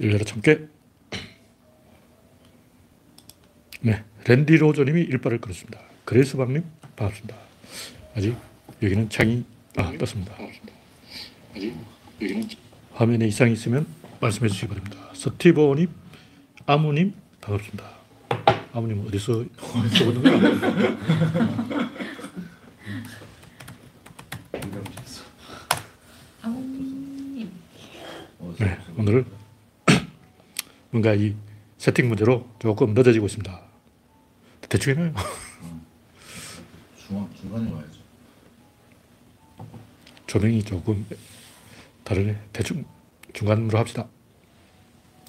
열려라 참깨. 네. 랜디 로저님이 일빠를 끊었습니다. 그레이스 박님, 반갑습니다. 아직 여기는 창이, 아, 떴습니다. 아직 여기는 화면에 이상이 있으면 말씀해 주시기 바랍니다. 스티브님, 아무님, 반갑습니다. 아무님 어디서 쏘는 거야? 아무님. 네, 오늘 뭔가 이 세팅 문제로 조금 늦어지고 있습니다. 대충 해놔요. 중앙 중간에 와야죠. 조명이 조금 다르네. 대충 중간으로 합시다.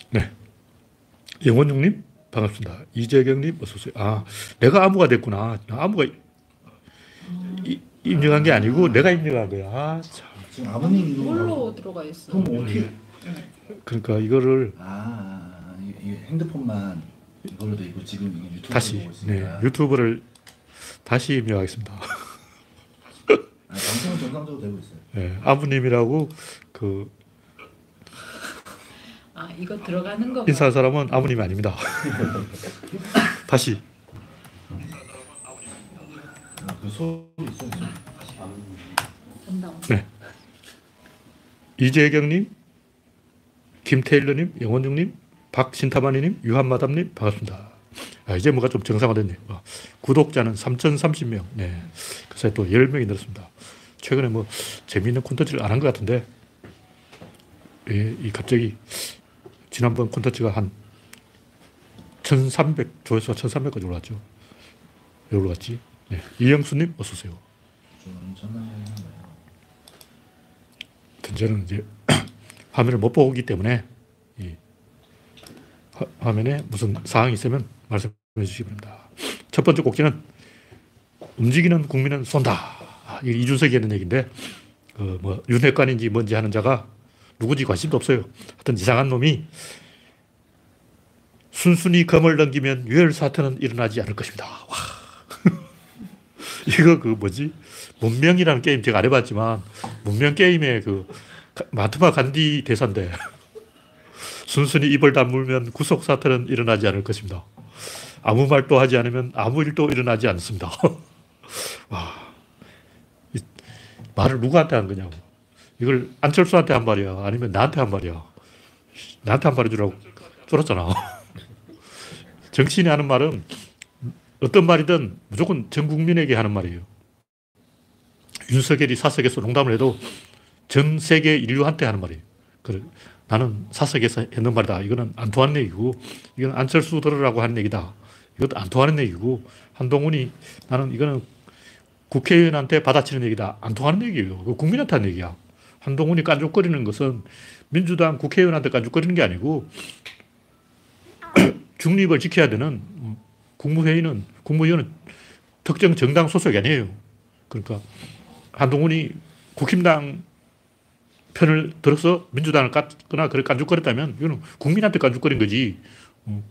네. 영원중님, 반갑습니다. 이재경님, 어서오세요. 아, 내가 아무가 됐구나. 아무가 이- 입력한 게 아니고 내가 입력한 거야. 아, 참. 지금 아버님 뭘로 들어가 있어? 그럼 어떻게? 그러니까 이거를 아, 아, 아 이, 핸드폰만 이걸로 돼 있고 지금 이게 유튜브 다시, 네. 유튜브를 다시 입력하겠습니다. 아, 방송은 정상적으로 되고 있어요. 네, 아부님이라고 그 아 이거 들어가는 거. 인사한 사람은 아무님이 아닙니다. 다시. 아, 그 소리 있어요. 네. 이재경님, 김태일러님, 영원중님, 박신타마니님, 유한마담님, 반갑습니다. 아, 이제 뭐가 좀 정상화됐네요. 아, 구독자는 3,030명. 네. 그 사이 또 10명이 늘었습니다. 최근에 뭐 재미있는 콘텐츠를 안 한 것 같은데, 예, 이 갑자기 지난번 콘텐츠가 한 1,300, 조회수가 1,300까지 올라왔죠. 왜 올라갔지? 네. 이영수님, 어서오세요. 저는 이제 화면을 못 보기 때문에 이 화, 화면에 무슨 사항이 있으면 말씀해 주시기 바랍니다. 첫 번째 꼭지는 움직이는 국민은 쏜다. 아, 이게 이준석이 했는 얘기인데 그 뭐 윤핵관인지 뭔지 하는 자가 누구지 관심도 없어요. 하여튼 이상한 놈이 순순히 검을 넘기면 유혈 사태는 일어나지 않을 것입니다. 와. 이거 그 뭐지? 문명이라는 게임 제가 안 해봤지만 문명 게임의 그 가- 마트마 간디 대사인데 순순히 입을 다물면 구속 사태는 일어나지 않을 것입니다. 아무 말도 하지 않으면 아무 일도 일어나지 않습니다. 와, 이 말을 누구한테 한 거냐고. 이걸 안철수한테 한 말이야. 아니면 나한테 한 말이야. 나한테 한 말해주라고 쫄았잖아. 정치인이 하는 말은 어떤 말이든 무조건 전 국민에게 하는 말이에요. 윤석열이 사석에서 농담을 해도 전 세계 인류한테 하는 말이에요. 그래, 나는 사석에서 했는 말이다. 이거는 안 통하는 얘기고, 이건 안철수 들으라고 하는 얘기다. 이것도 안 통하는 얘기고, 한동훈이 나는 이거는 국회의원한테 받아치는 얘기다. 안 통하는 얘기예요. 그거 국민한테 하는 얘기야. 한동훈이 깐죽거리는 것은 민주당 국회의원한테 깐죽거리는 게 아니고, 중립을 지켜야 되는 국무회의는, 국무위원은 특정 정당 소속이 아니에요. 그러니까 한동훈이 국힘당 편을 들어서 민주당을 깠거나 그걸 깐죽거렸다면 이거는 국민한테 깐죽거린 거지. 음.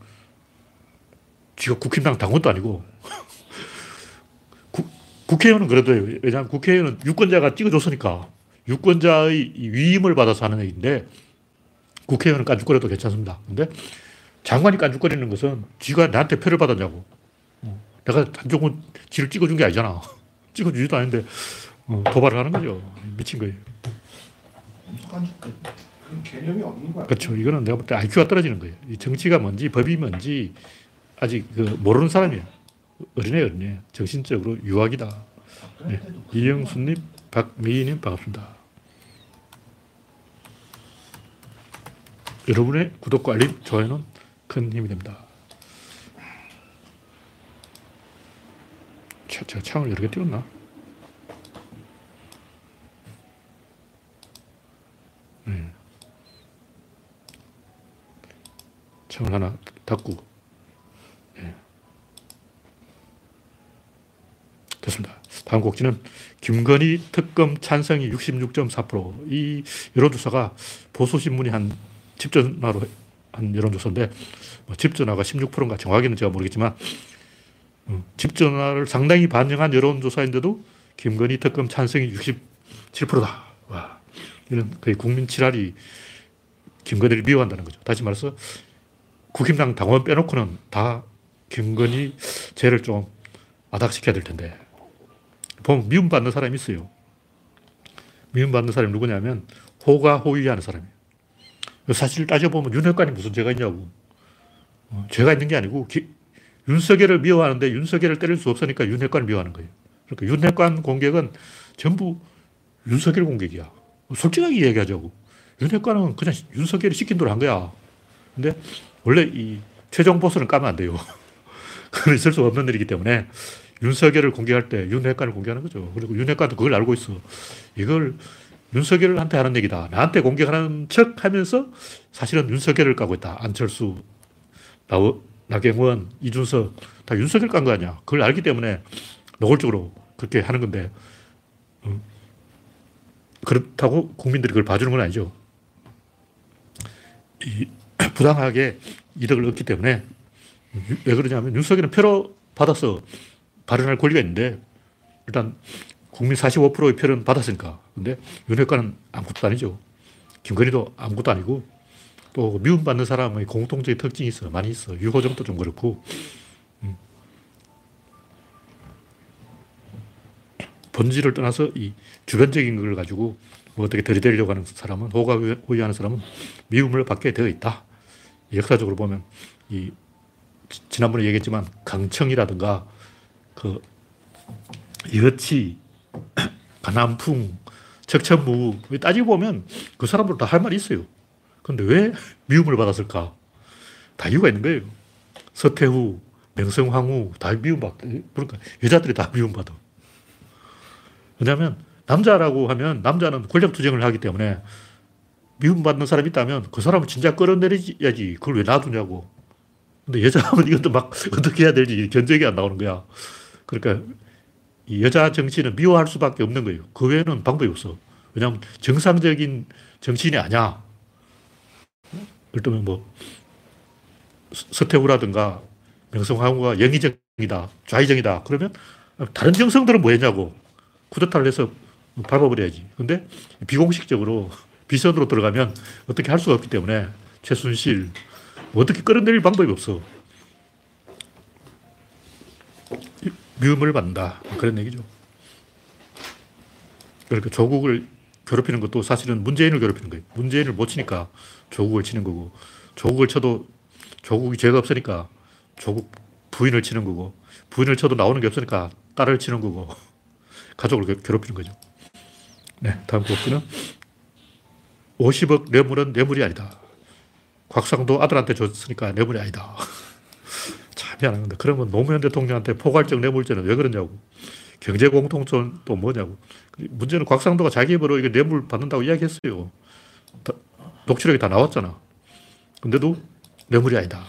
지가 국힘당 당원도 아니고. 국, 국회의원은 그래도 해요. 왜냐하면 국회의원은 유권자가 찍어줬으니까 유권자의 위임을 받아서 하는 얘기인데 국회의원은 깐죽거려도 괜찮습니다. 근데 장관이 깐죽거리는 것은 지가 나한테 표를 받았냐고. 어. 내가 한쪽은 지를 찍어준 게 아니잖아. 찍어주지도 않는데 어, 도발을 하는 거죠. 미친 거예요. 깐죽거려. 그런 개념이 없는 거야. 그렇죠. 이거는 내가 볼 때 IQ가 떨어지는 거예요. 이 정치가 뭔지 법이 뭔지 아직 그 모르는 사람이에요. 어린애 어린애. 정신적으로 유학이다. 네. 이영수님, 박미희님 반갑습니다. 여러분의 구독과 알림, 좋아요는 큰 힘이 됩니다. 차, 제가 창을 여러 개 띄웠나? 네. 창을 하나 닫고 예. 됐습니다. 다음 곡지는 김건희 특검 찬성이 66.4%이 여론조사가 보수신문이 한 집전화로 한 여론조사인데 뭐 집전화가 16%인가 정확히는 제가 모르겠지만 어, 집전화를 상당히 반영한 여론조사인데도 김건희 특검 찬성이 67%다. 와, 이런 거의 국민 칠할이 김건희를 미워한다는 거죠. 다시 말해서 국힘당 당원 빼놓고는 다 김건희 죄를 좀 와닥시켜야 될 텐데. 보면 미움받는 사람이 있어요. 미움받는 사람이 누구냐면 호가 호위하는 사람이에요. 사실 따져보면 윤핵관이 무슨 죄가 있냐고. 어, 죄가 있는 게 아니고 기, 윤석열을 미워하는데 윤석열을 때릴 수 없으니까 윤핵관을 미워하는 거예요. 그러니까 윤핵관 공격은 전부 윤석열 공격이야. 솔직하게 얘기하자고. 윤핵관은 그냥 윤석열이 시킨 대로 한 거야. 근데 원래 이 최종 보스는 까면 안 돼요. 그건 있을 수 없는 일이기 때문에 윤석열을 공격할 때 윤핵관을 공격하는 거죠. 그리고 윤핵관도 그걸 알고 있어. 이걸 윤석열한테 하는 얘기다. 나한테 공격하는 척 하면서 사실은 윤석열을 까고 있다. 안철수, 나, 나경원, 이준석 다 윤석열 깐 거 아니야. 그걸 알기 때문에 노골적으로 그렇게 하는 건데 음, 그렇다고 국민들이 그걸 봐주는 건 아니죠. 이, 부당하게 이득을 얻기 때문에 왜 그러냐면 윤석열은 표로 받아서 발언할 권리가 있는데 일단 국민 45%의 표는 받았으니까. 근데 윤핵관은 아무것도 아니죠. 김건희도 아무것도 아니고 또 미움받는 사람의 공통적인 특징이 있어. 많이 있어. 유호정도 좀 그렇고. 음. 본질을 떠나서 이 주변적인 걸 가지고 뭐 어떻게 들이대려고 하는 사람은, 호가 호위하는 사람은 미움을 받게 되어 있다. 역사적으로 보면 이 지난번에 얘기했지만 강청이라든가 그 여치, 가남풍, 척천무 따지고 보면 그 사람들 다 할 말이 있어요. 근데 왜 미움을 받았을까? 다 이유가 있는 거예요. 서태후, 명성황후 다 미움받, 그러니까 여자들이 다 미움받아. 왜냐하면 남자라고 하면 남자는 권력 투쟁을 하기 때문에 미움받는 사람이 있다면 그 사람은 진짜 끌어내려야지. 그걸 왜 놔두냐고. 근데 여자하면 이것도 막 어떻게 해야 될지 견적이 안 나오는 거야. 그러니까 이 여자 정치는 미워할 수밖에 없는 거예요. 그 외에는 방법이 없어. 왜냐하면 정상적인 정치인이 아니야. 들면 뭐 서태후라든가 명성황후가 영의정이다, 좌의정이다. 그러면 다른 정성들은 뭐 했냐고. 쿠데타를 해서 밟아버려야지. 근데 비공식적으로 비선으로 들어가면 어떻게 할 수가 없기 때문에 최순실 뭐 어떻게 끌어내릴 방법이 없어. 미움을 받는다. 그런 얘기죠. 그러니까 조국을 괴롭히는 것도 사실은 문재인을 괴롭히는 거예요. 문재인을 못 치니까 조국을 치는 거고, 조국을 쳐도 조국이 죄가 없으니까 조국 부인을 치는 거고, 부인을 쳐도 나오는 게 없으니까 딸을 치는 거고, 가족을 괴롭히는 거죠. 네, 다음 곡기는 50억 뇌물은 뇌물이 아니다. 곽상도 아들한테 줬으니까 뇌물이 아니다. 참 미안한 건데, 그러면 노무현 대통령한테 포괄적 뇌물죄는 왜 그러냐고. 경제 공통점 또 뭐냐고. 문제는 곽상도가 자기 입으로 이게 뇌물 받는다고 이야기했어요. 다, 녹취록이 다 나왔잖아. 근데도 뇌물이 아니다.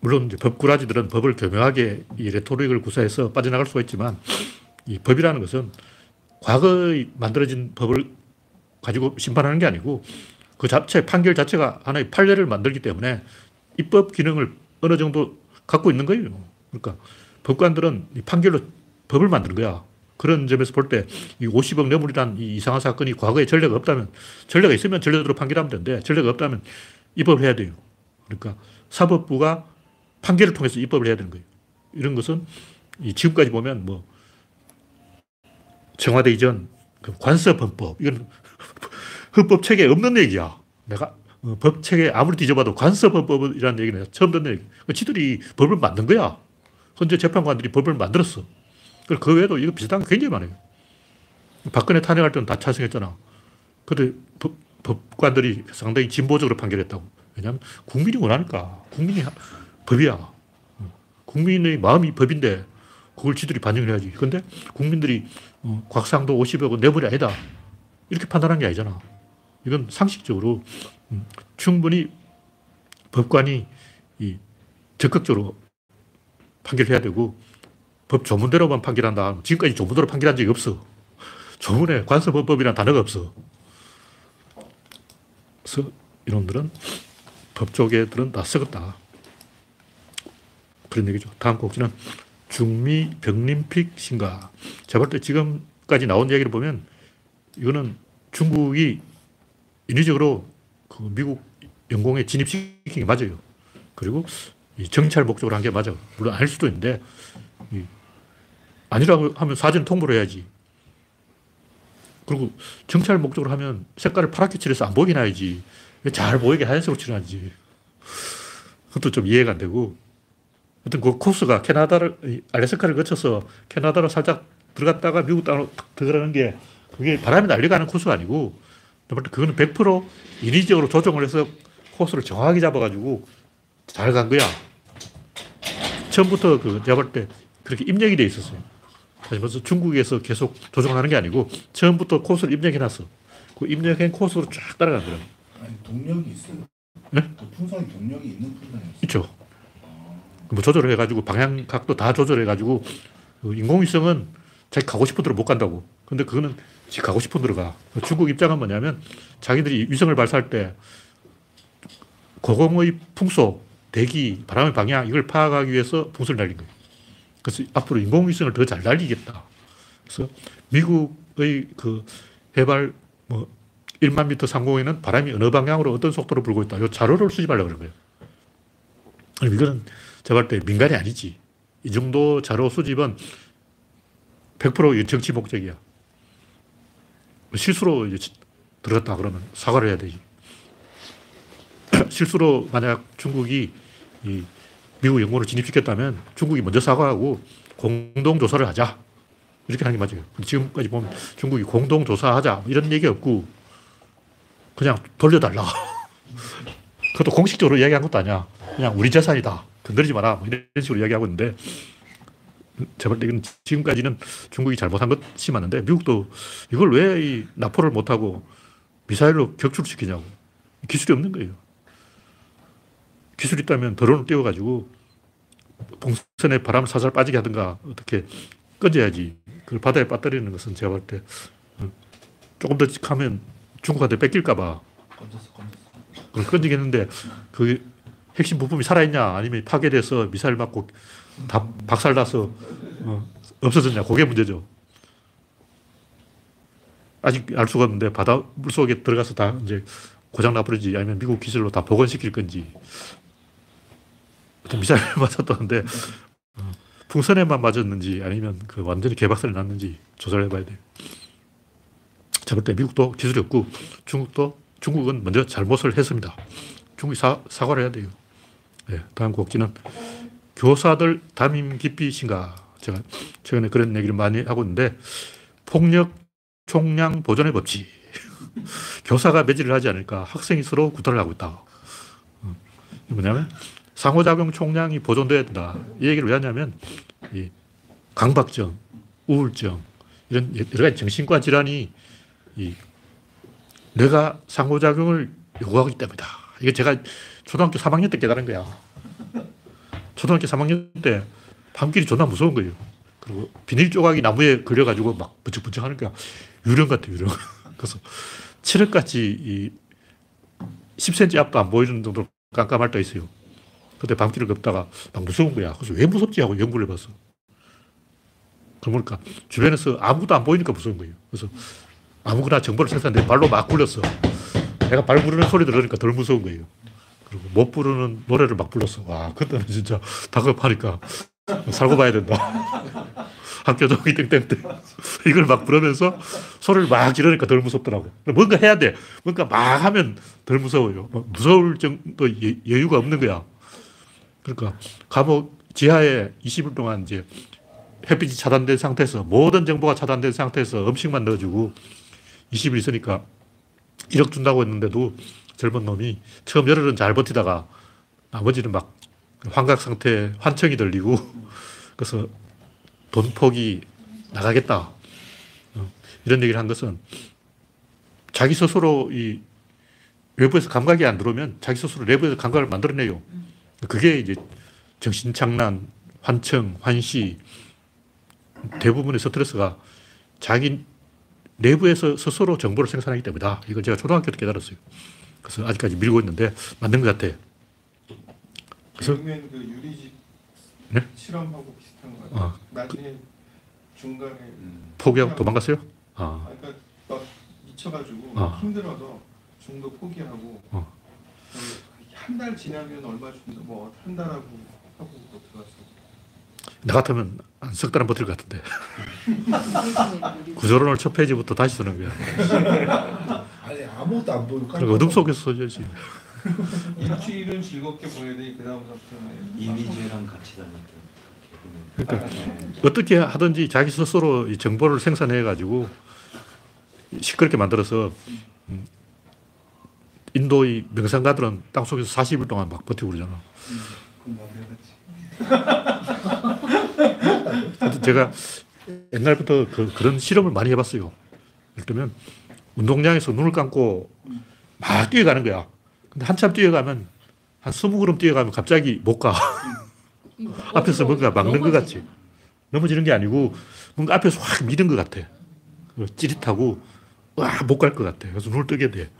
물론 이제 법꾸라지들은 법을 교묘하게 이 레토릭을 구사해서 빠져나갈 수가 있지만 이 법이라는 것은 과거에 만들어진 법을 가지고 심판하는 게 아니고 그 자체, 판결 자체가 하나의 판례를 만들기 때문에 입법 기능을 어느 정도 갖고 있는 거예요. 그러니까 법관들은 이 판결로 법을 만드는 거야. 그런 점에서 볼 때 이 50억 뇌물이란 이 이상한 사건이 과거에 전례가 없다면 전례가 있으면 전례대로 판결하면 되는데 전례가 없다면 입법을 해야 돼요. 그러니까 사법부가 판결을 통해서 입법을 해야 되는 거예요. 이런 것은 이 지금까지 보면 뭐 청와대 이전 그 관습헌법 이건 헌법 체계에 없는 얘기야. 내가 어, 법 체계 아무리 뒤져봐도 관습헌법이라는 얘기는 처음 듣는 얘기. 지들이 법을 만든 거야. 현재 재판관들이 법을 만들었어. 그 외에도 이거 비슷한 게 굉장히 많아요. 박근혜 탄핵할 때는 다 찬성했잖아. 근데 법, 법관들이 상당히 진보적으로 판결했다고. 왜냐하면 국민이 원하니까. 국민이 법이야. 국민의 마음이 법인데 그걸 지들이 반영을 해야지. 근데 국민들이 어, 곽상도 50억은 뇌물이 아니다. 이렇게 판단한 게 아니잖아. 이건 상식적으로 음, 충분히 법관이 이 적극적으로 판결해야 되고 법 조문대로만 판결한다. 지금까지 조문대로 판결한 적이 없어. 조문에 관습법이라는 단어가 없어. 그래서 이놈들은 법 쪽에들은 다 썩었다. 그런 얘기죠. 다음 곡지는 중미 병림픽 신가. 제가 볼 때 지금까지 나온 얘기를 보면 이거는 중국이 인위적으로 그 미국 영공에 진입시킨 게 맞아요. 그리고 이 정찰 목적으로 한 게 맞아. 물론 아닐 수도 있는데, 이 아니라고 하면 사전 통보를 해야지. 그리고 정찰 목적으로 하면 색깔을 파랗게 칠해서 안 보이게 놔야지. 왜잘 보이게 하얀색으로 칠해야지. 그것도 좀 이해가 안 되고. 하여튼 그 코스가 캐나다를, 이 알래스카를 거쳐서 캐나다로 살짝 들어갔다가 미국 땅으로 탁 들어가는 게 그게 바람이 날려가는 코스가 아니고 그거는 100% 인위적으로 조정을 해서 코스를 정확하게 잡아가지고 잘 간 거야. 처음부터 그볼때 그렇게 입력이 돼 있었어요. 벌써 중국에서 계속 조정하는 게 아니고 처음부터 코스를 입력해 놨어. 그 입력한 코스로 쫙 따라간 거야. 아니 동력이 있어요. 네? 그 풍선이 동력이 있는 풍선이었어요. 있죠. 뭐 조절을 해가지고 방향 각도 다 조절해가지고 그 인공위성은 자기 가고 싶은 대로 못 간다고. 근데 그거는 지 가고 싶은 대로 가. 중국 입장은 뭐냐면 자기들이 위성을 발사할 때 고공의 풍속, 대기, 바람의 방향 이걸 파악하기 위해서 풍선을 날린 거예요. 그래서 앞으로 인공위성을 더 잘 날리겠다. 그래서 미국의 그 해발 뭐 1만 미터 상공에는 바람이 어느 방향으로 어떤 속도로 불고 있다. 이 자료를 수집하려고 그런 거예요. 이거는 볼때 민간이 아니지. 이 정도 자료 수집은 100% 정치 목적이야. 실수로 들어갔다 그러면 사과를 해야 되지. 실수로 만약 중국이 이 미국 연구를 진입시켰다면 중국이 먼저 사과하고 공동조사를 하자. 이렇게 하는 게 맞아요. 지금까지 보면 중국이 공동조사하자 이런 얘기 없고 그냥 돌려달라. 그것도 공식적으로 이야기한 것도 아니야. 그냥 우리 재산이다. 건드리지 마라. 뭐 이런 식으로 이야기하고 있는데 때 이건 지금까지는 중국이 잘못한 것이 맞는데 미국도 이걸 왜이 납포를 못하고 미사일로 격출시키냐고. 기술이 없는 거예요. 기술이 있다면 드론을 띄워가지고 봉선에 바람 살살 빠지게 하든가 어떻게 꺼져야지. 그걸 바다에 빠뜨리는 것은 제가 볼 때 조금 더 하면 중국한테 뺏길까봐. 그걸 건지겠는데 그 핵심 부품이 살아있냐 아니면 파괴돼서 미사일 맞고 다 박살나서 어, 없어졌냐 그게 문제죠. 아직 알 수가 없는데 바다 물속에 들어가서 다 이제 고장 나버리지 아니면 미국 기술로 다 복원시킬 건지 미사일 맞았다는데 어, 풍선에만 맞았는지 아니면 그 완전히 개박살이 났는지 조사를 해봐야 돼요. 제가 미국도 기술이 없고 중국도 중국은 먼저 잘못을 했습니다. 중국이 사, 사과를 해야 돼요. 네, 다음 곡지는 교사들 담임 심가. 제가 최근에 그런 얘기를 많이 하고 있는데 폭력 총량 보존의 법칙. 교사가 매질을 하지 않으니까 학생이 서로 구타를 하고 있다. 어, 뭐냐면 상호작용 총량이 보존돼야 된다. 이 얘기를 왜 하냐면 이 강박증, 우울증 이런 여러 가지 정신과 질환이 이 내가 상호작용을 요구하기 때문이다. 이게 제가 초등학교 3학년 때 깨달은 거야. 초등학교 3학년 때 밤길이 존나 무서운 거예요. 그리고 비닐 조각이 나무에 걸려가지고 막 부쩍부쩍 하는 거야. 유령 같아, 유령. 그래서 칠흑같이 이 10cm 앞도 안 보이는 정도로 깜깜할 때 있어요. 그때 밤길을 걷다가 막 무서운 거야. 그래서 왜 무섭지 하고 연구를 해봤어. 그러니까 주변에서 아무것도 안 보이니까 무서운 거예요. 그래서 아무거나 정보를 생산해 발로 막 굴렸어. 내가 발 부르는 소리 들으니까 덜 무서운 거예요. 그리고 못 부르는 노래를 막 불렀어. 와, 그때는 진짜 다급하니까 살고 봐야 된다. 학교 종이 땡땡땡. 이걸 막 부르면서 소리를 막 지르니까 덜 무섭더라고. 뭔가 해야 돼. 뭔가 막 하면 덜 무서워요. 막 무서울 정도 여- 여유가 없는 거야. 그러니까 감옥 지하에 20일 동안 이제 햇빛이 차단된 상태에서 모든 정보가 차단된 상태에서 음식만 넣어주고 20일 있으니까 1억 준다고 했는데도 젊은 놈이 처음 열흘은 잘 버티다가 나머지는 막 환각 상태, 환청이 들리고 그래서 돈 폭이 나가겠다. 어, 이런 얘기를 한 것은 자기 스스로 이 외부에서 감각이 안 들어오면 자기 스스로 내부에서 감각을 만들어내요. 그게 이제 정신착란, 환청, 환시 대부분의 스트레스가 자기 내부에서 스스로 정보를 생산하기 때문이다. 이걸 제가 초등학교 때 깨달았어요. 그래서 아직까지 밀고 있는데 맞는 것 같아. 그래서- 그 유리집 네? 실험하고 비슷한 거 같아요. 아, 나중에 중간에 음. 포기하고 도망갔어요? 아, 아, 그러니까 막 지쳐가지고 어. 힘들어서 중도 포기하고 어. 한달 지나면 얼마 준다 뭐한 달하고 하고 또 들어갔어. 나 같으면 한 석 달은 버틸 것 같은데. 구조론을 첫 페이지부터 다시 쓰는 거야. 아니 아무것도 안 보이고 그리고 어둠 속에서 써야지. 일주일은 즐겁게 보내야 되니 그 다음부터는 이미지랑 같이 다녔던 그러니까 어떻게 하든지 자기 스스로 이 정보를 생산해 가지고 시끄럽게 만들어서 음, 인도의 명상가들은 땅 속에서 40일 동안 막 버티고 그러잖아. 제가 옛날부터 그, 그런 실험을 많이 해봤어요. 예를 들면 운동장에서 눈을 감고 막 뛰어가는 거야. 근데 한참 뛰어가면 한 20걸음 뛰어가면 갑자기 못 가. 앞에서 뭔가 막는 것 같지. 넘어지는 게 아니고 뭔가 앞에서 확 미는 것 같아. 그 찌릿하고 와, 못 갈 것 같아. 그래서 눈을 뜨게 돼.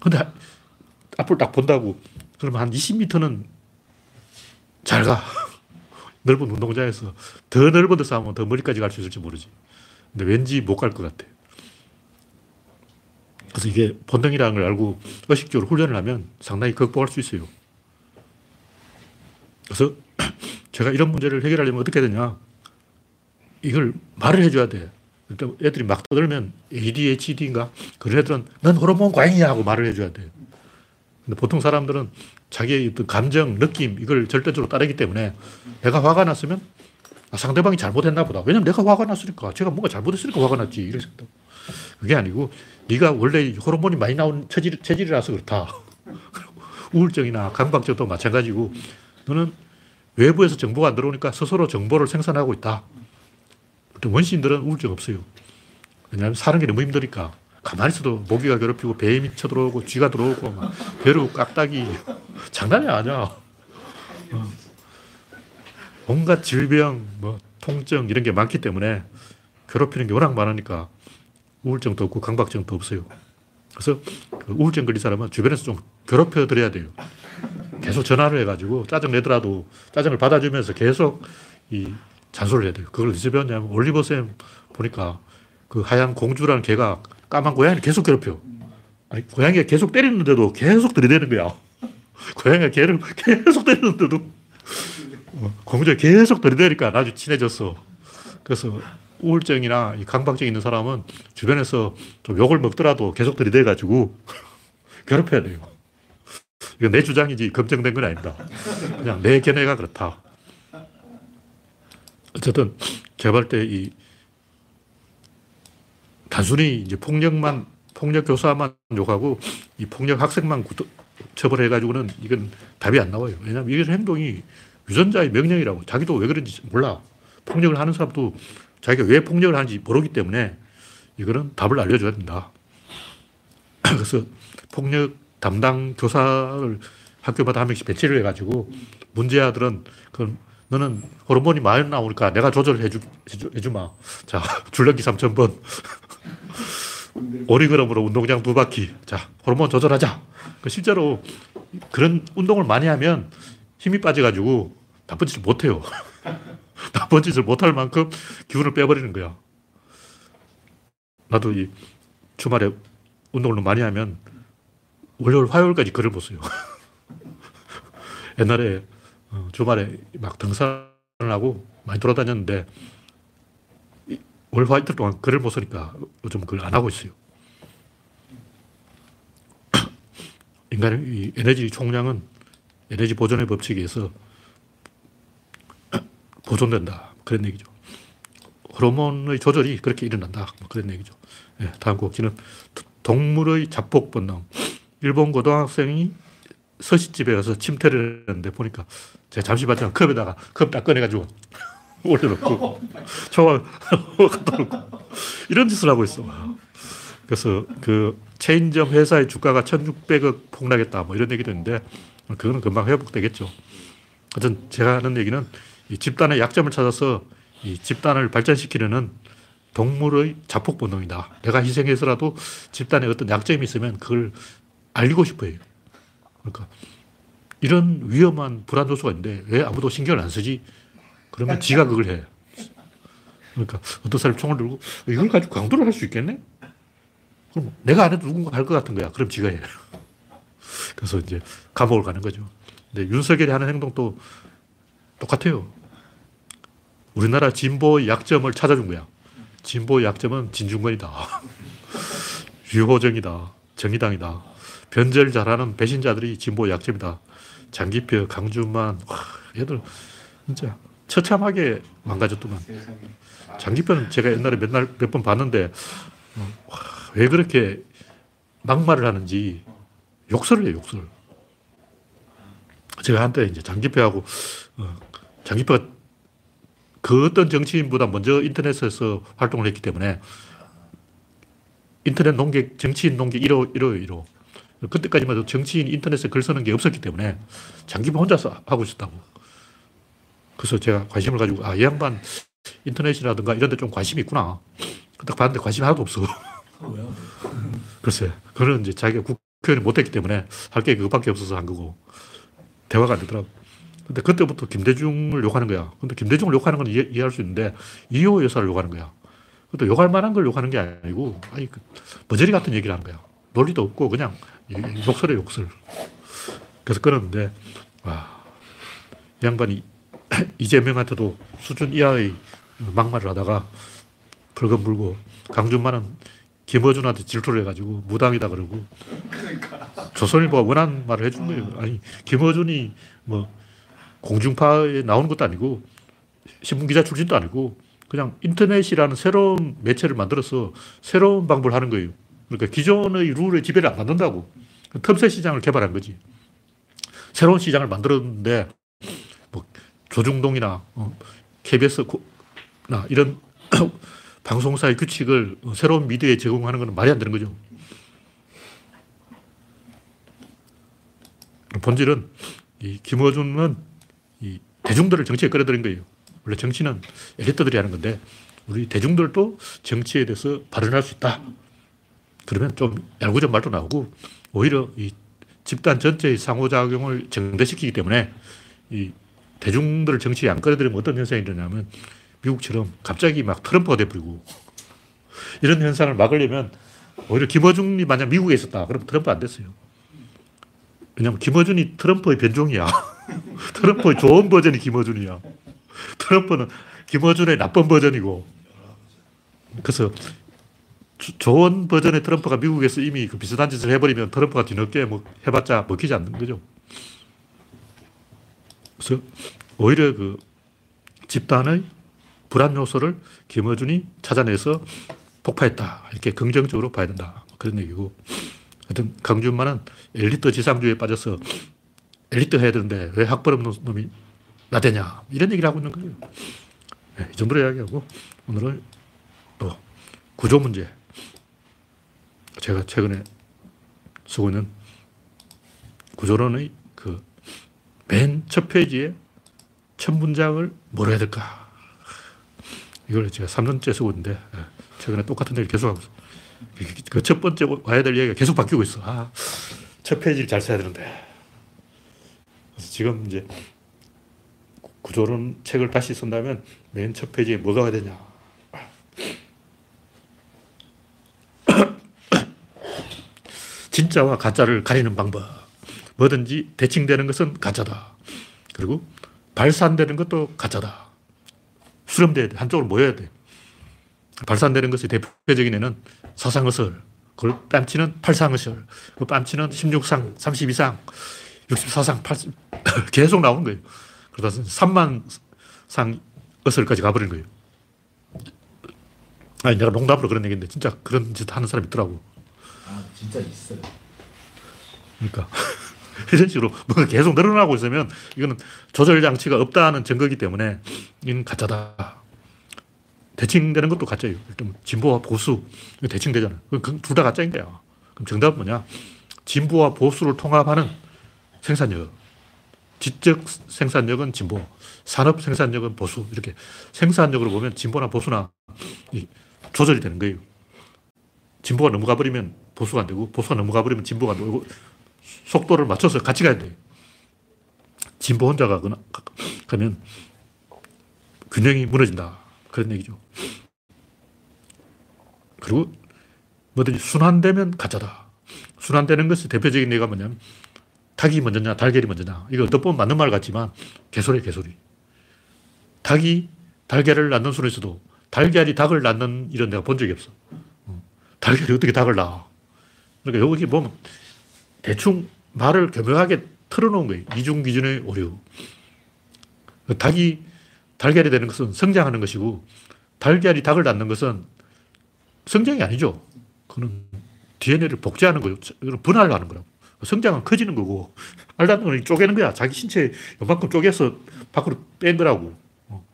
근데 하- 앞을 딱 본다고 그러면 한 20m는 잘 가. 넓은 운동장에서 더 넓은 데서 하면 더 머리까지 갈 수 있을지 모르지. 근데 왠지 못 갈 것 같아. 그래서 이게 본능이라는 걸 알고 의식적으로 훈련을 하면 상당히 극복할 수 있어요. 그래서 제가 이런 문제를 해결하려면 어떻게 되냐. 이걸 말을 해줘야 돼. 일단 애들이 막 떠들면 ADHD인가? 그런 애들은 넌 호르몬 과잉이야 하고 말을 해줘야 돼. 근데 보통 사람들은 자기의 어떤 감정, 느낌, 이걸 절대적으로 따르기 때문에 내가 화가 났으면 아, 상대방이 잘못했나 보다. 왜냐면 내가 화가 났으니까. 제가 뭔가 잘못했으니까 화가 났지. 이런 생각. 그게 아니고 네가 원래 호르몬이 많이 나온 체질, 체질이라서 그렇다. 우울증이나 강박증도 마찬가지고 너는 외부에서 정보가 안 들어오니까 스스로 정보를 생산하고 있다. 원시인들은 우울증 없어요. 왜냐하면 사는 게 너무 힘드니까. 가만히 있어도 모기가 괴롭히고 뱀이 쳐들어오고 쥐가 들어오고 막 벼룩, 깍딱이 장난이 아니야. 어. 온갖 질병, 뭐 통증 이런 게 많기 때문에 괴롭히는 게 워낙 많으니까 우울증도 없고 강박증도 없어요. 그래서 그 우울증 걸린 사람은 주변에서 좀 괴롭혀 드려야 돼요. 계속 전화를 해가지고 짜증 내더라도 짜증을 받아주면서 계속 이 잔소리를 해야 돼요. 그걸 어디서 배웠냐면 올리버쌤 보니까 그 하얀 공주라는 개가 까만 고양이를 계속 괴롭혀. 아니, 고양이가 계속 때리는데도 계속 들이대는 거야. 고양이가 개를 계속 때리는데도 어, 공주가 계속 들이대니까 아주 친해졌어. 그래서 우울증이나 이 강박증 있는 사람은 주변에서 좀 욕을 먹더라도 계속 들이대가지고 괴롭혀야 돼요. 이건 내 주장이지 검증된 건 아닙니다. 그냥 내 견해가 그렇다. 어쨌든 제가 볼 때 이 단순히 이제 폭력만 폭력 교사만 욕하고 이 폭력 학생만 구도, 처벌해가지고는 이건 답이 안 나와요. 왜냐하면 이런 행동이 유전자의 명령이라고 자기도 왜 그런지 몰라. 폭력을 하는 사람도 자기가 왜 폭력을 하는지 모르기 때문에 이거는 답을 알려줘야 된다. 그래서 폭력 담당 교사를 학교마다 한 명씩 배치를 해가지고 문제 아들은 그 너는 호르몬이 많이 나오니까 내가 조절해주, 해주, 해주마. 자, 줄넘기 3,000번. 오리걸음으로 운동장 두 바퀴. 자, 호르몬 조절하자. 그 실제로 그런 운동을 많이 하면 힘이 빠져가지고 나쁜 짓을 못해요. 나쁜 짓을 못할 만큼 기운을 빼버리는 거야. 나도 이 주말에 운동을 많이 하면 월요일, 화요일까지 글을 못 써요. 옛날에 어, 주말에 막 등산을 하고 많이 돌아다녔는데 이- 월, 화 이틀 동안 글을 못 쓰니까 요즘 그걸 안 하고 있어요. 인간의 이 에너지 총량은 에너지 보존의 법칙에 의해서 보존된다. 그런 얘기죠. 호르몬의 조절이 그렇게 일어난다. 뭐 그런 얘기죠. 예, 다음 곡지는 동물의 자폭 본능. 일본 고등학생이 서식집에 가서 침태를 했는데 보니까 제가 잠시 봤지만 컵에다가 컵딱 꺼내가지고 올려놓고 초밥 갖다 놓고 이런 짓을 하고 있어. 그래서 그 체인점 회사의 주가가 1600억 폭락했다 뭐 이런 얘기도 있는데 그거는 금방 회복되겠죠. 하여튼 제가 하는 얘기는 이 집단의 약점을 찾아서 이 집단을 발전시키려는 동물의 자폭 본능이다. 내가 희생해서라도 집단에 어떤 약점이 있으면 그걸 알리고 싶어 해요. 그러니까 이런 위험한 불안 요소가 있는데 왜 아무도 신경을 안 쓰지? 그러면 지가 그걸 해. 그러니까 어떤 사람이 총을 들고 이걸 가지고 강도를 할 수 있겠네? 그럼 내가 안 해도 누군가 할 것 같은 거야. 그럼 지가 해. 그래서 이제 감옥을 가는 거죠. 근데 윤석열이 하는 행동도 똑같아요. 우리나라 진보의 약점을 찾아준 거야. 진보의 약점은 진중권이다. 유호정이다. 정의당이다. 변절 잘하는 배신자들이 진보의 약점이다. 장기표, 강준만, 와, 얘들 진짜 처참하게 망가졌더만. 장기표는 제가 옛날에 맨날 몇 번 봤는데 어, 와, 왜 그렇게 막말을 하는지 욕설을 해요, 욕설. 제가 한때 이제 장기표하고 어, 장기표가 그 어떤 정치인보다 먼저 인터넷에서 활동을 했기 때문에 인터넷 농객, 정치인 농객 1호, 1호예요, 1호. 그때까지만 해도 정치인 인터넷에 글 쓰는 게 없었기 때문에 장기표 혼자서 하고 있었다고. 그래서 제가 관심을 가지고, 아, 이 양반 인터넷이라든가 이런 데 좀 관심이 있구나. 딱 봤는데 관심이 하나도 없어. 글쎄, 그거는 이제 자기가 국회의원이 못했기 때문에 할 게 그것밖에 없어서 한 거고, 대화가 안 되더라고. 근데 그때부터 김대중을 욕하는 거야. 근데 김대중을 욕하는 건 이해, 이해할 수 있는데, 이호 여사를 욕하는 거야. 근데 욕할 만한 걸 욕하는 게 아니고, 아니, 그, 머저리 같은 얘기를 하는 거야. 논리도 없고, 그냥 욕설에 욕설. 그래서 끊었는데, 와, 이 양반이 이재명한테도 수준 이하의 막말을 하다가 벌금 물고, 강준만은 김어준한테 질투를 해가지고 무당이다 그러고 조선일보가 원한 말을 해준 거예요. 아니 김어준이 뭐 공중파에 나오는 것도 아니고 신문 기자 출신도 아니고 그냥 인터넷이라는 새로운 매체를 만들어서 새로운 방법을 하는 거예요. 그러니까 기존의 룰의 지배를 안 받는다고. 틈새 시장을 개발한 거지. 새로운 시장을 만들었는데 뭐 조중동이나 어, KBS나 이런 방송사의 규칙을 새로운 미디어에 제공하는 것은 말이 안 되는 거죠. 본질은 이 김어준은 이 대중들을 정치에 끌어들인 거예요. 원래 정치는 엘리트들이 하는 건데 우리 대중들도 정치에 대해서 발언할 수 있다. 그러면 좀 얄궂은 말도 나오고 오히려 이 집단 전체의 상호작용을 정대시키기 때문에 이 대중들을 정치에 안 끌어들이면 어떤 현상이 일어나면 미국처럼 갑자기 막 트럼프가 돼버리고 이런 현상을 막으려면 오히려 김어준이 만약 미국에 있었다. 그럼 트럼프 안 됐어요. 왜냐면 김어준이 트럼프의 변종이야. 트럼프의 좋은 버전이 김어준이야. 트럼프는 김어준의 나쁜 버전이고. 그래서 조- 좋은 버전의 트럼프가 미국에서 이미 그 비슷한 짓을 해버리면 트럼프가 뒤늦게 뭐 해봤자 먹히지 않는 거죠. 그래서 오히려 그 집단의 불안 요소를 김어준이 찾아내서 폭파했다. 이렇게 긍정적으로 봐야 된다. 그런 얘기고. 하여튼 강준만은 엘리트 지상주의에 빠져서 엘리트 해야 되는데 왜 학벌 없는 놈이 나대냐. 이런 얘기를 하고 있는 거예요. 네, 이 정도로 이야기하고 오늘은 또 구조 문제. 제가 최근에 쓰고 있는 구조론의 그 맨 첫 페이지에 첫 문장을 뭐로 해야 될까. 이걸 제가 3년째 쓰고 있는데 예, 최근에 똑같은 얘기를 계속 하고 있어요. 그첫 번째 와야 될 얘기가 계속 바뀌고 있어. 아, 첫 페이지를 잘 써야 되는데. 그래서 지금 이제 구조론 책을 다시 쓴다면 맨 첫 페이지에 뭐가 되냐. 진짜와 가짜를 가리는 방법. 뭐든지 대칭되는 것은 가짜다. 그리고 발산되는 것도 가짜다. 수렴돼야 돼. 한쪽으로 모여야 돼. 발산되는 것의 대표적인 애는 사상어설, 그걸 뺨치는 팔상어설, 그 뺨치는 16상, 32상, 64상, 80, 계속 나오는 거예요. 그러다 3만 상 어설까지 가버리는 거예요. 아니, 내가 농담으로 그런 얘기인데, 진짜 그런 짓 하는 사람이 있더라고. 아 진짜 있어요. 그러니까. 이런 식으로 뭔가 계속 늘어나고 있으면 이거는 조절 장치가 없다는 증거이기 때문에 이건 가짜다. 대칭되는 것도 가짜예요. 좀 진보와 보수 이거 대칭되잖아요. 둘다 가짜인 거야. 그럼 정답은 뭐냐? 진보와 보수를 통합하는 생산력. 지적 생산력은 진보, 산업 생산력은 보수. 이렇게 생산력으로 보면 진보나 보수나 이 조절이 되는 거예요. 진보가 너무 가버리면 보수가 안 되고 보수가 너무 가버리면 진보가 안 되고 속도를 맞춰서 같이 가야 돼요. 진보 혼자 가거나 가면 균형이 무너진다. 그런 얘기죠. 그리고 뭐든지 순환되면 가짜다. 순환되는 것이 대표적인 예가 뭐냐면 닭이 먼저냐, 달걀이 먼저냐. 이거 어떤 보면 맞는 말 같지만 개소리, 개소리. 닭이 달걀을 낳는 있어도 달걀이 닭을 낳는 일은 내가 본 적이 없어. 어. 달걀이 어떻게 닭을 낳아? 그러니까 여기 보면 대충 말을 교묘하게 틀어놓은 거예요. 이중 기준의 오류. 닭이 달걀이 되는 것은 성장하는 것이고 달걀이 닭을 낳는 것은 성장이 아니죠. 그는 DNA를 복제하는 거예요. 분할을 하는 거라고. 성장은 커지는 거고, 알다는 건 쪼개는 거야. 자기 신체 요만큼 쪼개서 밖으로 뺀 거라고. 어.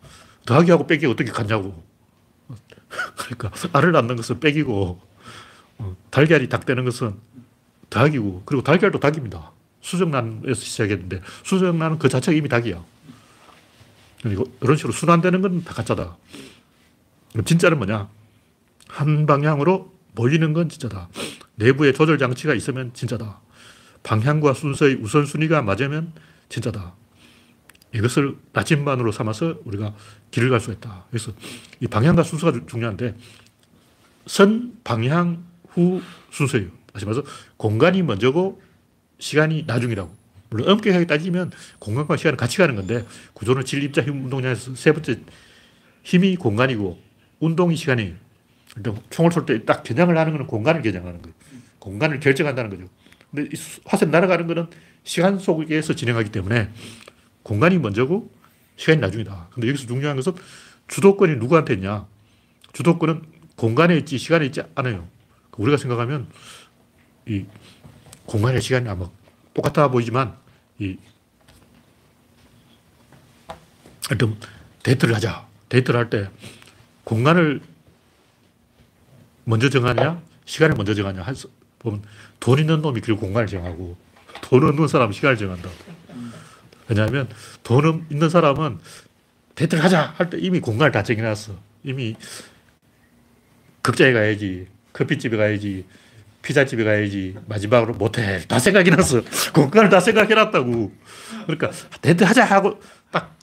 더하기 하고 빼기 어떻게 같냐고. 그러니까 알을 낳는 것은 빼기고, 어, 달걀이 닭 되는 것은 닭이고, 그리고 달걀도 닭입니다. 수정란에서 시작했는데, 수정란은 그 자체가 이미 닭이야. 그리고 이런 식으로 순환되는 건 다 가짜다. 진짜는 뭐냐? 한 방향으로 몰리는 건 진짜다. 내부에 조절 장치가 있으면 진짜다. 방향과 순서의 우선순위가 맞으면 진짜다. 이것을 나침반으로 삼아서 우리가 길을 갈 수 있다. 그래서 이 방향과 순서가 중요한데 선, 방향, 후 순서예요. 다시 말해서 공간이 먼저고 시간이 나중이라고. 물론 엄격하게 따지면 공간과 시간은 같이 가는 건데 구조는 질, 입자, 힘, 운동량에서 세 번째 힘이 공간이고 운동이 시간이에요. 그러니까 총을 쏠 때 딱 겨냥을 하는 것은 공간을 겨냥하는 거예요. 공간을 결정한다는 거죠. 근데 화살 날아가는 거는 시간 속에서 진행하기 때문에 공간이 먼저고 시간이 나중이다. 근데 여기서 중요한 것은 주도권이 누구한테 있냐? 주도권은 공간에 있지 시간에 있지 않아요. 우리가 생각하면 이 공간의 시간이 아마 똑같아 보이지만 이 일단 데이트를 하자. 데이트를 할 때 공간을 먼저 정하냐, 시간을 먼저 정하냐. 보면 돈 있는 놈이 그 공간을 정하고 돈 없는 사람은 시간을 정한다. 왜냐하면 돈 있는 사람은 데이트를 하자 할 때 이미 공간을 다 정해놨어. 이미 극장에 가야지, 커피집에 가야지, 피자집에 가야지, 마지막으로 모텔 다 생각이 났어. 공간을 다 생각해 놨다고. 그러니까 데이트 하자 하고 딱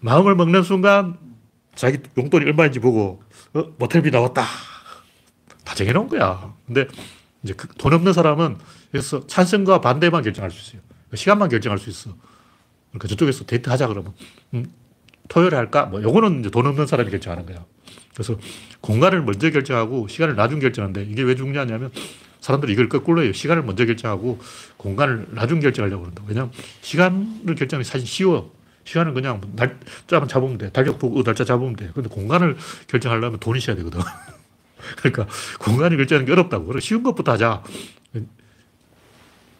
마음을 먹는 순간 자기 용돈이 얼마인지 보고 어, 모텔비 나왔다. 다 정해놓은 거야. 근데 이제 그 돈 없는 사람은 여기서 찬성과 반대만 결정할 수 있어요. 시간만 결정할 수 있어. 그러니까 저쪽에서 데이트 하자 그러면 음, 토요일에 할까? 뭐 요거는 이제 돈 없는 사람이 결정하는 거야. 그래서 공간을 먼저 결정하고 시간을 나중 결정하는데 이게 왜 중요하냐면 사람들이 이걸 거꾸로 해요. 시간을 먼저 결정하고 공간을 나중 결정하려고 그런다. 왜냐하면 시간을 결정하기 사실 쉬워. 시간은 그냥 날짜만 잡으면 돼. 달력 보고 날짜 잡으면 돼. 근데 공간을 결정하려면 돈이 있어야 되거든. 그러니까 공간을 결정하는 게 어렵다고. 그래 쉬운 것부터 하자.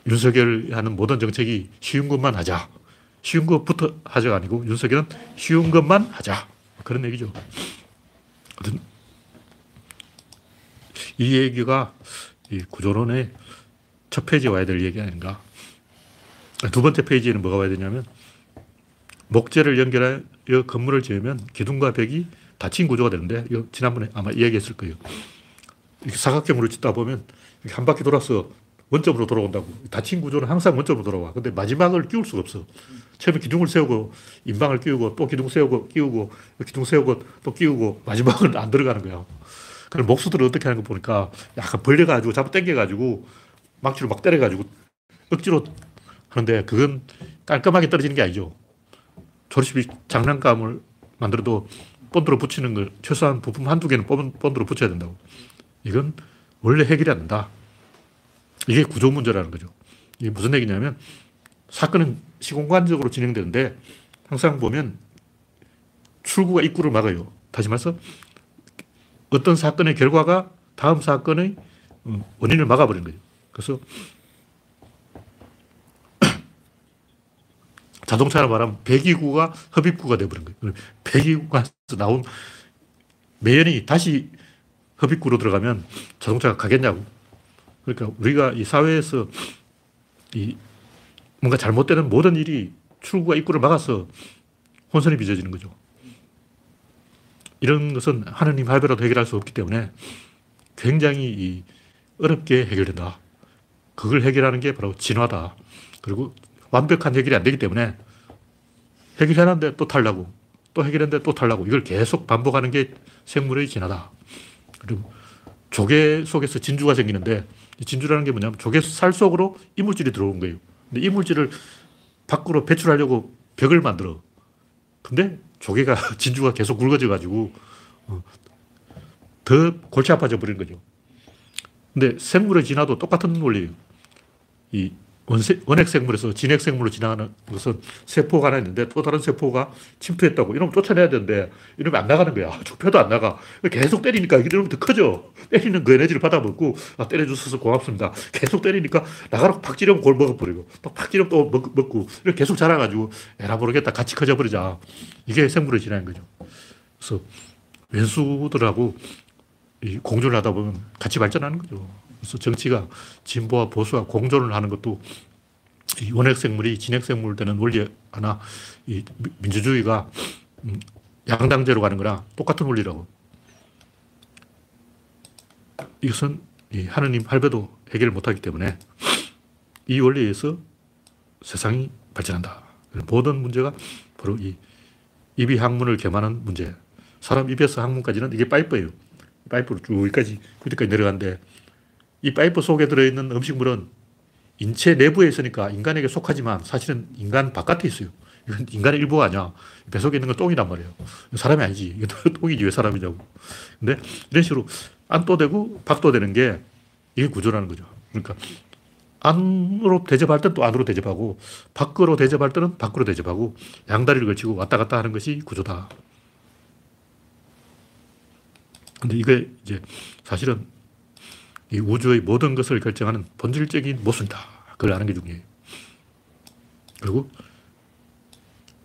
윤석열 하는 모든 정책이 쉬운 것만 하자. 쉬운 것부터 하자가 아니고 윤석열은 쉬운 것만 하자. 그런 얘기죠. 이 얘기가 이 구조론의 첫 페이지에 와야 될 얘기 아닌가. 두 번째 페이지에는 뭐가 와야 되냐면 목재를 연결하여 건물을 지으면 기둥과 벽이 닫힌 구조가 되는데 이거 지난번에 아마 이야기했을 거예요. 이렇게 사각형으로 짓다 보면 한 바퀴 돌아서 원점으로 돌아온다고. 닫힌 구조는 항상 원점으로 돌아와. 근데 마지막을 끼울 수가 없어. 처음에 기둥을 세우고 인방을 끼우고 또 기둥 세우고 끼우고 기둥 세우고 또 끼우고 마지막은 안 들어가는 거야. 그럼 목수들은 어떻게 하는 거 보니까 약간 벌려가지고 잡아 당겨가지고 막지로 막 때려가지고 억지로 하는데 그건 깔끔하게 떨어지는 게 아니죠. 조립이 장난감을 만들어도 본드로 붙이는 걸 최소한 부품 한두 개는 본드로 붙여야 된다고. 이건 원래 해결이 안 된다. 이게 구조 문제라는 거죠. 이게 무슨 얘기냐면 사건은 시공간적으로 진행되는데 항상 보면 출구가 입구를 막아요. 다시 말해서 어떤 사건의 결과가 다음 사건의 음, 원인을 막아버린 거예요. 그래서 자동차를 말하면 배기구가 흡입구가 되어버린 거예요. 배기구가 나온 매연이 다시 흡입구로 들어가면 자동차가 가겠냐고. 그러니까 우리가 이 사회에서 이 뭔가 잘못되는 모든 일이 출구와 입구를 막아서 혼선이 빚어지는 거죠. 이런 것은 하느님 할배라도 해결할 수 없기 때문에 굉장히 어렵게 해결된다. 그걸 해결하는 게 바로 진화다. 그리고 완벽한 해결이 안 되기 때문에 해결해놨는데 또 탈라고, 또 해결했는데 또 탈라고, 이걸 계속 반복하는 게 생물의 진화다. 그리고 조개 속에서 진주가 생기는데 이 진주라는 게 뭐냐면 조개 살 속으로 이물질이 들어온 거예요. 근데 이 물질을 밖으로 배출하려고 벽을 만들어. 근데 조개가 진주가 계속 굵어져 가지고 어, 더 골치 아파져 버리는 거죠. 근데 생물의 진화도 똑같은 원리예요. 이 원세, 원핵 생물에서 진핵 생물로 진화하는 것은 세포가 하나 있는데 또 다른 세포가 침투했다고 이러면 쫓아내야 되는데 이러면 안 나가는 거야. 좁혀도 안 나가. 계속 때리니까 이러면 더 커져. 때리는 그 에너지를 받아먹고 아, 때려주셔서 고맙습니다. 계속 때리니까 나가라고 팍 찌르면 골 먹어버리고 또팍 찌르면 또 먹, 먹고 이렇게 계속 자라가지고 에라 모르겠다. 같이 커져버리자. 이게 생물의 진화인 거죠. 그래서 왼수들하고 이 공존을 하다 보면 같이 발전하는 거죠. 그래서 정치가 진보와 보수와 공존을 하는 것도 이 원핵 생물이 진핵 생물 되는 원리 하나, 이 민주주의가 음, 양당제로 가는 거랑 똑같은 원리라고. 이것은 이 하느님 할배도 해결을 못하기 때문에 이 원리에 의해서 세상이 발전한다. 모든 문제가 바로 이 입이 항문을 개만한 문제. 사람 입에서 항문까지는 이게 파이프예요. 파이프로 쭉 여기까지, 여기까지 내려가는데 이 파이프 속에 들어있는 음식물은 인체 내부에 있으니까 인간에게 속하지만 사실은 인간 바깥에 있어요. 이건 인간의 일부가 아니야. 배 속에 있는 건 똥이란 말이에요. 사람이 아니지. 이게 똥이지 왜 사람이냐고. 근데 이런 식으로 안도 되고 밖도 되는 게 이게 구조라는 거죠. 그러니까 안으로 대접할 때는 또 안으로 대접하고 밖으로 대접할 때는 밖으로 대접하고 양다리를 걸치고 왔다 갔다 하는 것이 구조다. 근데 이게 이제 사실은 이 우주의 모든 것을 결정하는 본질적인 모순이다. 그걸 아는 게 중요해요. 그리고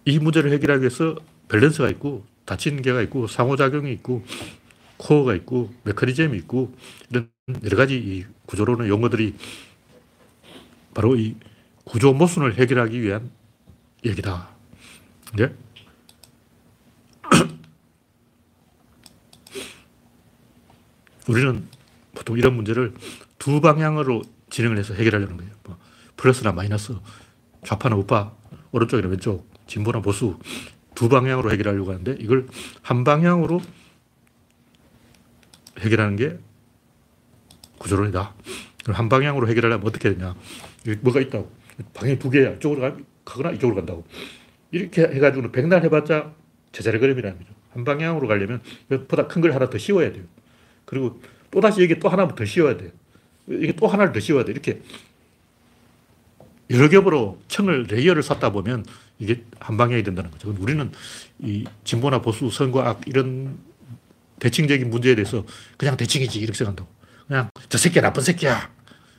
이 문제를 해결하기 위해서 밸런스가 있고 개가 있고 상호작용이 있고 코어가 있고 메커니즘이 있고 이런 여러 가지 이 구조론의 용어들이 바로 이 구조 모순을 해결하기 위한 얘기다. 네? 우리는 보통 이런 문제를 두 방향으로 진행을 해서 해결하려는 거예요. 뭐 플러스나 마이너스, 좌파나 우파, 오른쪽이나 왼쪽, 진보나 보수 두 방향으로 해결하려고 하는데 이걸 한 방향으로 해결하는 게 구조론이다. 한 방향으로 해결하려면 어떻게 되냐. 뭐가 있다고. 방향이 두 개야. 이쪽으로 가거나 이쪽으로 간다고. 이렇게 해가지고는 백날 해봤자 제자리 걸음이라는 거죠. 한 방향으로 가려면 보다 큰 걸 하나 더 씌워야 돼요. 그리고 또다시 여기 또 하나 더 씌워야 돼요. 이게 또 하나를 더 씌워야 돼. 이렇게 여러 겹으로 층을, layer를 쌓다 보면 이게 한 방향이 된다는 거죠. 우리는 이 진보나 보수, 선과 악 이런 대칭적인 문제에 대해서 그냥 대칭이지 이렇게 생각한다고. 그냥 저 새끼야 나쁜 새끼야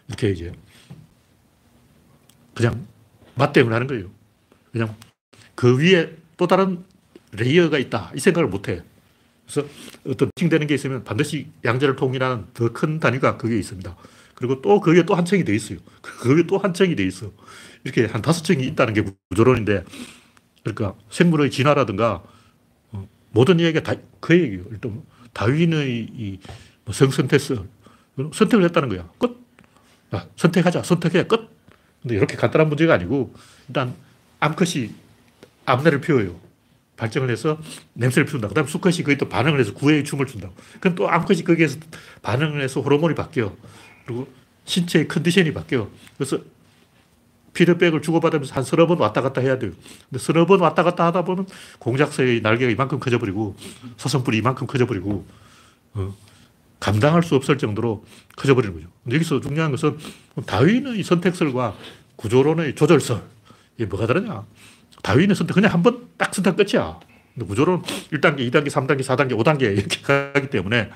이렇게 이제 그냥 맞대응을 하는 거예요. 그냥 그 위에 또 다른 layer가 있다 이 생각을 못해. 그래서 어떤 칭되는 게 있으면 반드시 양자를 통일하는 더 큰 단위가 그게 있습니다. 그리고 또 거기에 또 한 층이 더 있어요. 거기에 또 한 층이 더 있어. 이렇게 한 다섯 층이 있다는 게 구조론인데, 그러니까 생물의 진화라든가 어, 모든 이야기가 다 그 얘기예요. 일단 다윈의 이뭐 성선택스 선택을 했다는 거야. 끝. 야, 선택하자. 선택해. 끝. 근데 이렇게 간단한 문제가 아니고 일단 암컷이 암내를 피워요. 발정을 해서 냄새를 피운다. 그 다음에 수컷이 거기 또 반응을 해서 구애의 춤을 춘다. 그럼 또 암컷이 거기에서 반응을 해서 호르몬이 바뀌어. 그리고 신체의 컨디션이 바뀌어. 그래서 피드백을 주고받으면서 한 서너 번 왔다 갔다 해야 돼요. 근데 서너 번 왔다 갔다 하다 보면 공작새의 날개가 이만큼 커져버리고 서성뿔이 이만큼 커져버리고 어, 감당할 수 없을 정도로 커져버리는 거죠. 여기서 중요한 것은 다윈의 선택설과 구조론의 조절설 이게 뭐가 다르냐. 다윈의 선택 그냥 한 번 딱 선택 끝이야. 근데 구조론 1단계, 2단계, 3단계, 4단계, 5단계 이렇게 가기 때문에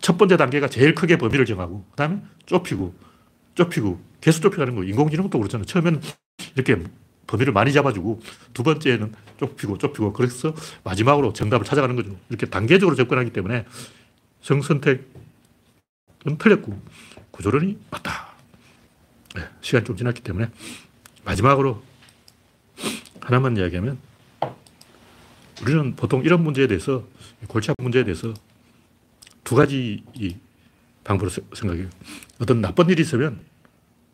첫 번째 단계가 제일 크게 범위를 정하고 그 다음에 좁히고 좁히고 계속 좁혀가는 거예요. 인공지능도 그렇잖아요. 처음에는 이렇게 범위를 많이 잡아주고 두 번째는 좁히고 좁히고 그래서 마지막으로 정답을 찾아가는 거죠. 이렇게 단계적으로 접근하기 때문에 성선택은 틀렸고 구조론이 맞다. 네, 시간이 좀 지났기 때문에 마지막으로 하나만 이야기하면 우리는 보통 이런 문제에 대해서 골치 아픈 문제에 대해서 두 가지 이 방법으로 생각해요. 어떤 나쁜 일이 있으면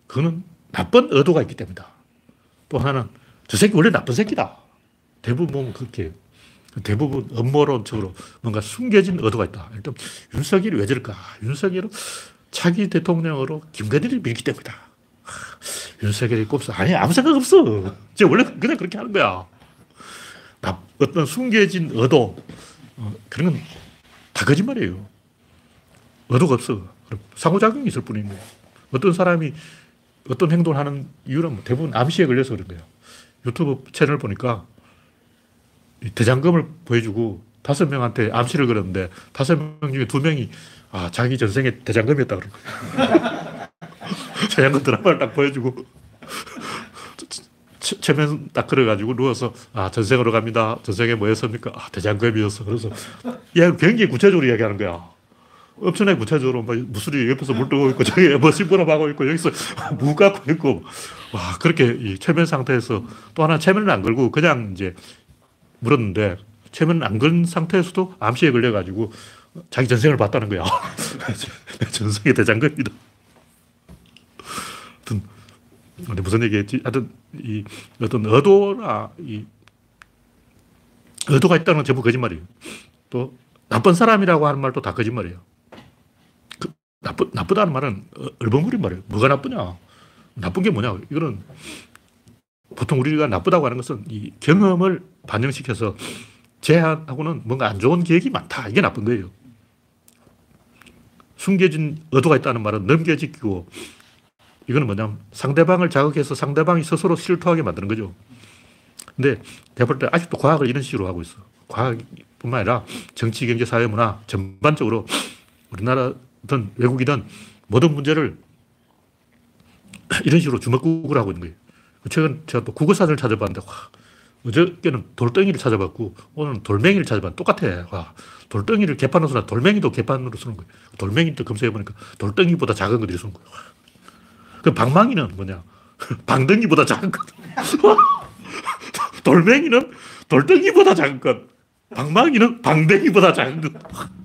그거는 나쁜 의도가 있기 때문이다. 또 하나는 저 새끼 원래 나쁜 새끼다. 대부분 보면 그렇게 대부분 음모론적으로 뭔가 숨겨진 의도가 있다. 일단 윤석열이 왜 저럴까? 윤석열은 차기 대통령으로 김건희를 밀기 때문이다. 하, 윤석열이 꼽서 아니 아무 생각 없어. 제 원래 그냥 그렇게 하는 거야. 나, 어떤 숨겨진 의도 어, 그런 건 다 거짓말이에요. 의도가 없어. 상호작용이 있을 뿐인데 어떤 사람이 어떤 행동을 하는 이유는 뭐 대부분 암시에 걸려서 그런 거예요. 유튜브 채널 보니까 이 대장금을 보여주고 다섯 명한테 암시를 걸었는데 다섯 명 중에 두 명이 아 자기 전생에 대장금이었다 그런 거예요. 대장금 드라마를 딱 보여주고 처- 최면 딱 그려가지고 누워서 아 전생으로 갑니다. 전생에 뭐였습니까? 아 대장금이었어. 그래서 얘 굉장히 구체적으로 이야기하는 거야. 엄청나게 구체적으로 막 무술이 옆에서 물 뜨고 있고 저기 뭐 심부름 하고 있고 여기서 무 갖고 있고 와 그렇게 이 최면 상태에서 또 하나 최면을 안 걸고 그냥 이제 물었는데 최면을 안건 상태에서도 암시에 걸려가지고 자기 전생을 봤다는 거야. 내 전생의 대장금이다. 근데 무슨 얘기했지? 하여튼 이 어떤 의도나 이 의도가 있다는 건 전부 거짓말이에요. 또 나쁜 사람이라고 하는 말도 다 거짓말이에요. 그 나쁘, 나쁘다는 말은 어, 얼버무린 말이에요. 뭐가 나쁘냐? 나쁜 게 뭐냐? 이거는 보통 우리가 나쁘다고 하는 것은 이 경험을 반영시켜서 제한하고는 뭔가 안 좋은 계획이 많다. 이게 나쁜 거예요. 숨겨진 의도가 있다는 말은 넘겨지고 이거는 뭐냐면 상대방을 자극해서 상대방이 스스로 실토하게 만드는 거죠. 근데 내가 볼 때 아직도 과학을 이런 식으로 하고 있어. 과학뿐만 아니라 정치, 경제, 사회, 문화 전반적으로 우리나라든 외국이든 모든 문제를 이런 식으로 주먹국을 하고 있는 거예요. 최근 제가 또 국어사전을 찾아봤는데 와, 어저께는 돌덩이를 찾아봤고 오늘은 돌멩이를 찾아봤는데 똑같아. 와, 돌덩이를 개판으로 쓰나 돌멩이도 개판으로 쓰는 거예요. 돌멩이도 검색해보니까 돌덩이보다 작은 것들이 쓰는 거예요. 그 방망이는 뭐냐? 방덩이보다 작은 것. 돌멩이는 돌덩이보다 작은 것. 방망이는 방덩이보다 작은 것.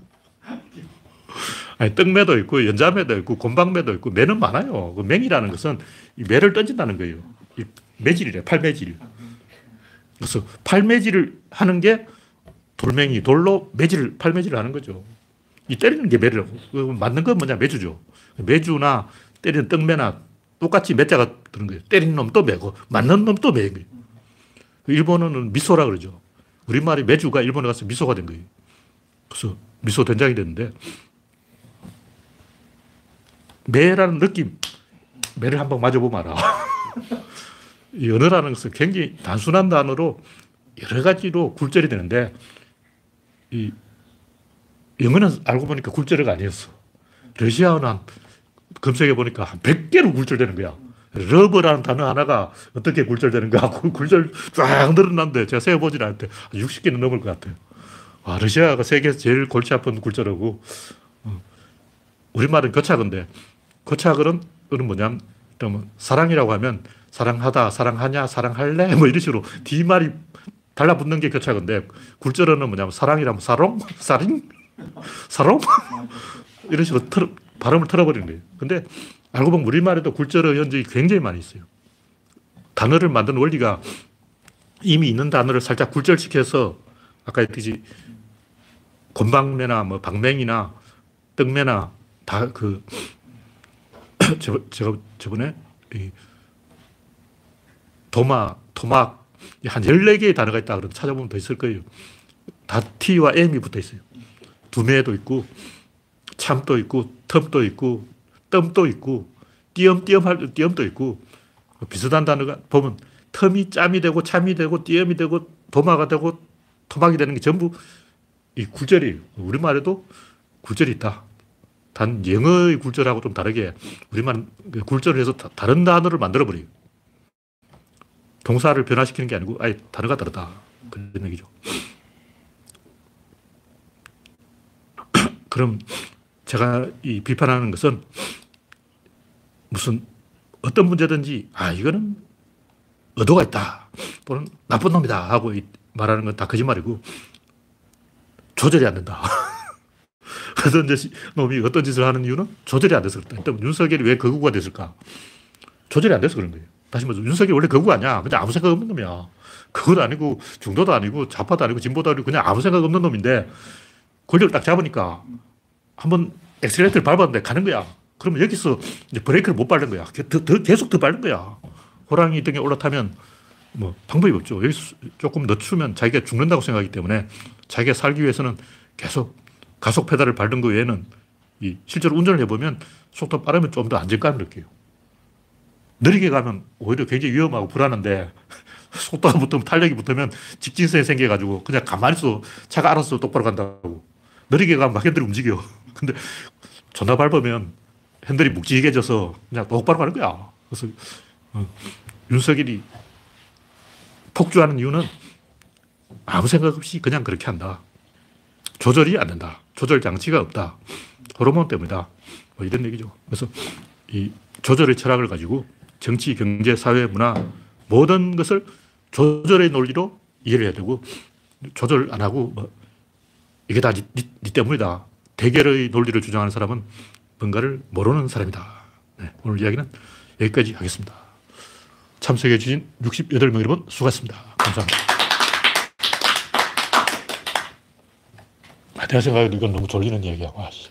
아니, 떡매도 있고, 연자매도 있고, 곤방매도 있고, 매는 많아요. 그 맹이라는 것은 이 매를 던진다는 거예요. 이 매질이래, 팔매질. 그래서 팔매질을 하는 게 돌멩이, 돌로 매질을, 팔매질을 하는 거죠. 이 때리는 게 매라고. 그 맞는 건 뭐냐, 매주죠. 매주나 때리는 떡매나 똑같이 매자가 드는 거예요. 때리는 놈 또 매고, 맞는 놈 또 매인 거예요. 일본어는 미소라 그러죠. 우리말이 매주가 일본에 가서 미소가 된 거예요. 그래서 미소 된장이 됐는데, 매라는 느낌, 매를 한번 맞아보면 알아. 이 언어라는 것은 굉장히 단순한 단어로 여러 가지로 굴절이 되는데, 이 영어는 알고 보니까 굴절어가 아니었어. 러시아어는 한 검색해 보니까 한 100개로 굴절되는 거야. 러버라는 단어 하나가 어떻게 굴절되는가 굴절 쫙 늘어났는데 제가 세어보진 않았는데 60개는 넘을 것 같아요. 와, 러시아가 세계에서 제일 골치 아픈 굴절어고 어, 우리말은 거착어인데 거착어는 그건 뭐냐면 뭐 사랑이라고 하면 사랑하다, 사랑하냐, 사랑할래? 뭐 이런 식으로 뒷말이 달라붙는 게 거착어인데 굴절어는 뭐냐면 사랑이라면 사롱, 사링, 사롱? 이런 식으로 틀어, 발음을 틀어버리는 거예요. 근데 알고 보면 우리말에도 굴절어 현적이 굉장히 많이 있어요. 단어를 만드는 원리가 이미 있는 단어를 살짝 굴절시켜서 아까 했듯이 곤방매나 뭐 방맹이나 떡매나 다 그 제가 저번에 이 도마, 토막 한 14개의 단어가 있다 그러면 찾아보면 더 있을 거예요. 다 T와 M이 붙어 있어요. 두매도 있고 참도 있고 텀도 있고 뜸도 있고 띄엄띄엄 할 띄엄도 있고 비슷한 단어가 보면 텀이 짬이 되고 참이 되고 띄엄이 되고 도마가 되고 토막이 되는 게 전부 이 굴절이에요. 우리말에도 굴절이 있다. 단 영어의 굴절하고 좀 다르게 우리말 굴절을 해서 다, 다른 단어를 만들어 버려요. 동사를 변화시키는 게 아니고 아예 단어가 다르다. 그런 얘기죠. 그럼 제가 이 비판하는 것은 무슨 어떤 문제든지 아 이거는 의도가 있다 또는 나쁜 놈이다 하고 말하는 건 다 거짓말이고 조절이 안 된다. 어떤 놈이 어떤 짓을 하는 이유는 조절이 안 돼서 그렇다. 일단 윤석열이 왜 극우가 됐을까? 조절이 안 돼서 그런 거예요. 다시 말해서 윤석열이 원래 극우 아니야. 그냥 아무 생각 없는 놈이야. 극우도 아니고 중도도 아니고 좌파도 아니고 진보도 아니고 그냥 아무 생각 없는 놈인데 권력을 딱 잡으니까 한번 엑셀레이터를 밟았는데 가는 거야. 그러면 여기서 브레이크를 못 밟는 거야. 더, 더 계속 더 밟는 거야. 호랑이 등에 올라타면 뭐 방법이 없죠. 여기서 조금 늦추면 자기가 죽는다고 생각하기 때문에 자기가 살기 위해서는 계속 가속 페달을 밟는 거 외에는 이 실제로 운전을 해보면 속도 빠르면 좀 더 안정감을 느껴요. 느리게 가면 오히려 굉장히 위험하고 불안한데 속도가 붙으면 탄력이 붙으면 직진선이 생겨가지고 그냥 가만히 있어 차가 알아서 똑바로 간다고. 느리게 가면 막 핸들이 움직여. 근데 존나 밟으면 핸들이 묵직해져서 그냥 똑바로 가는 거야. 그래서 어, 윤석열이 폭주하는 이유는 아무 생각 없이 그냥 그렇게 한다. 조절이 안 된다. 조절 장치가 없다. 호르몬 때문이다. 뭐 이런 얘기죠. 그래서 이 조절의 철학을 가지고 정치, 경제, 사회, 문화 모든 것을 조절의 논리로 이해를 해야 되고 조절 안 하고 뭐 이게 다 니, 니, 니 때문이다. 대결의 논리를 주장하는 사람은 뭔가를 모르는 사람이다. 네, 오늘 이야기는 여기까지 하겠습니다. 참석해 주신 68명 여러분 수고하셨습니다. 감사합니다. 아, 내가 생각해도 이건 너무 졸리는 이야기야. 와, 씨.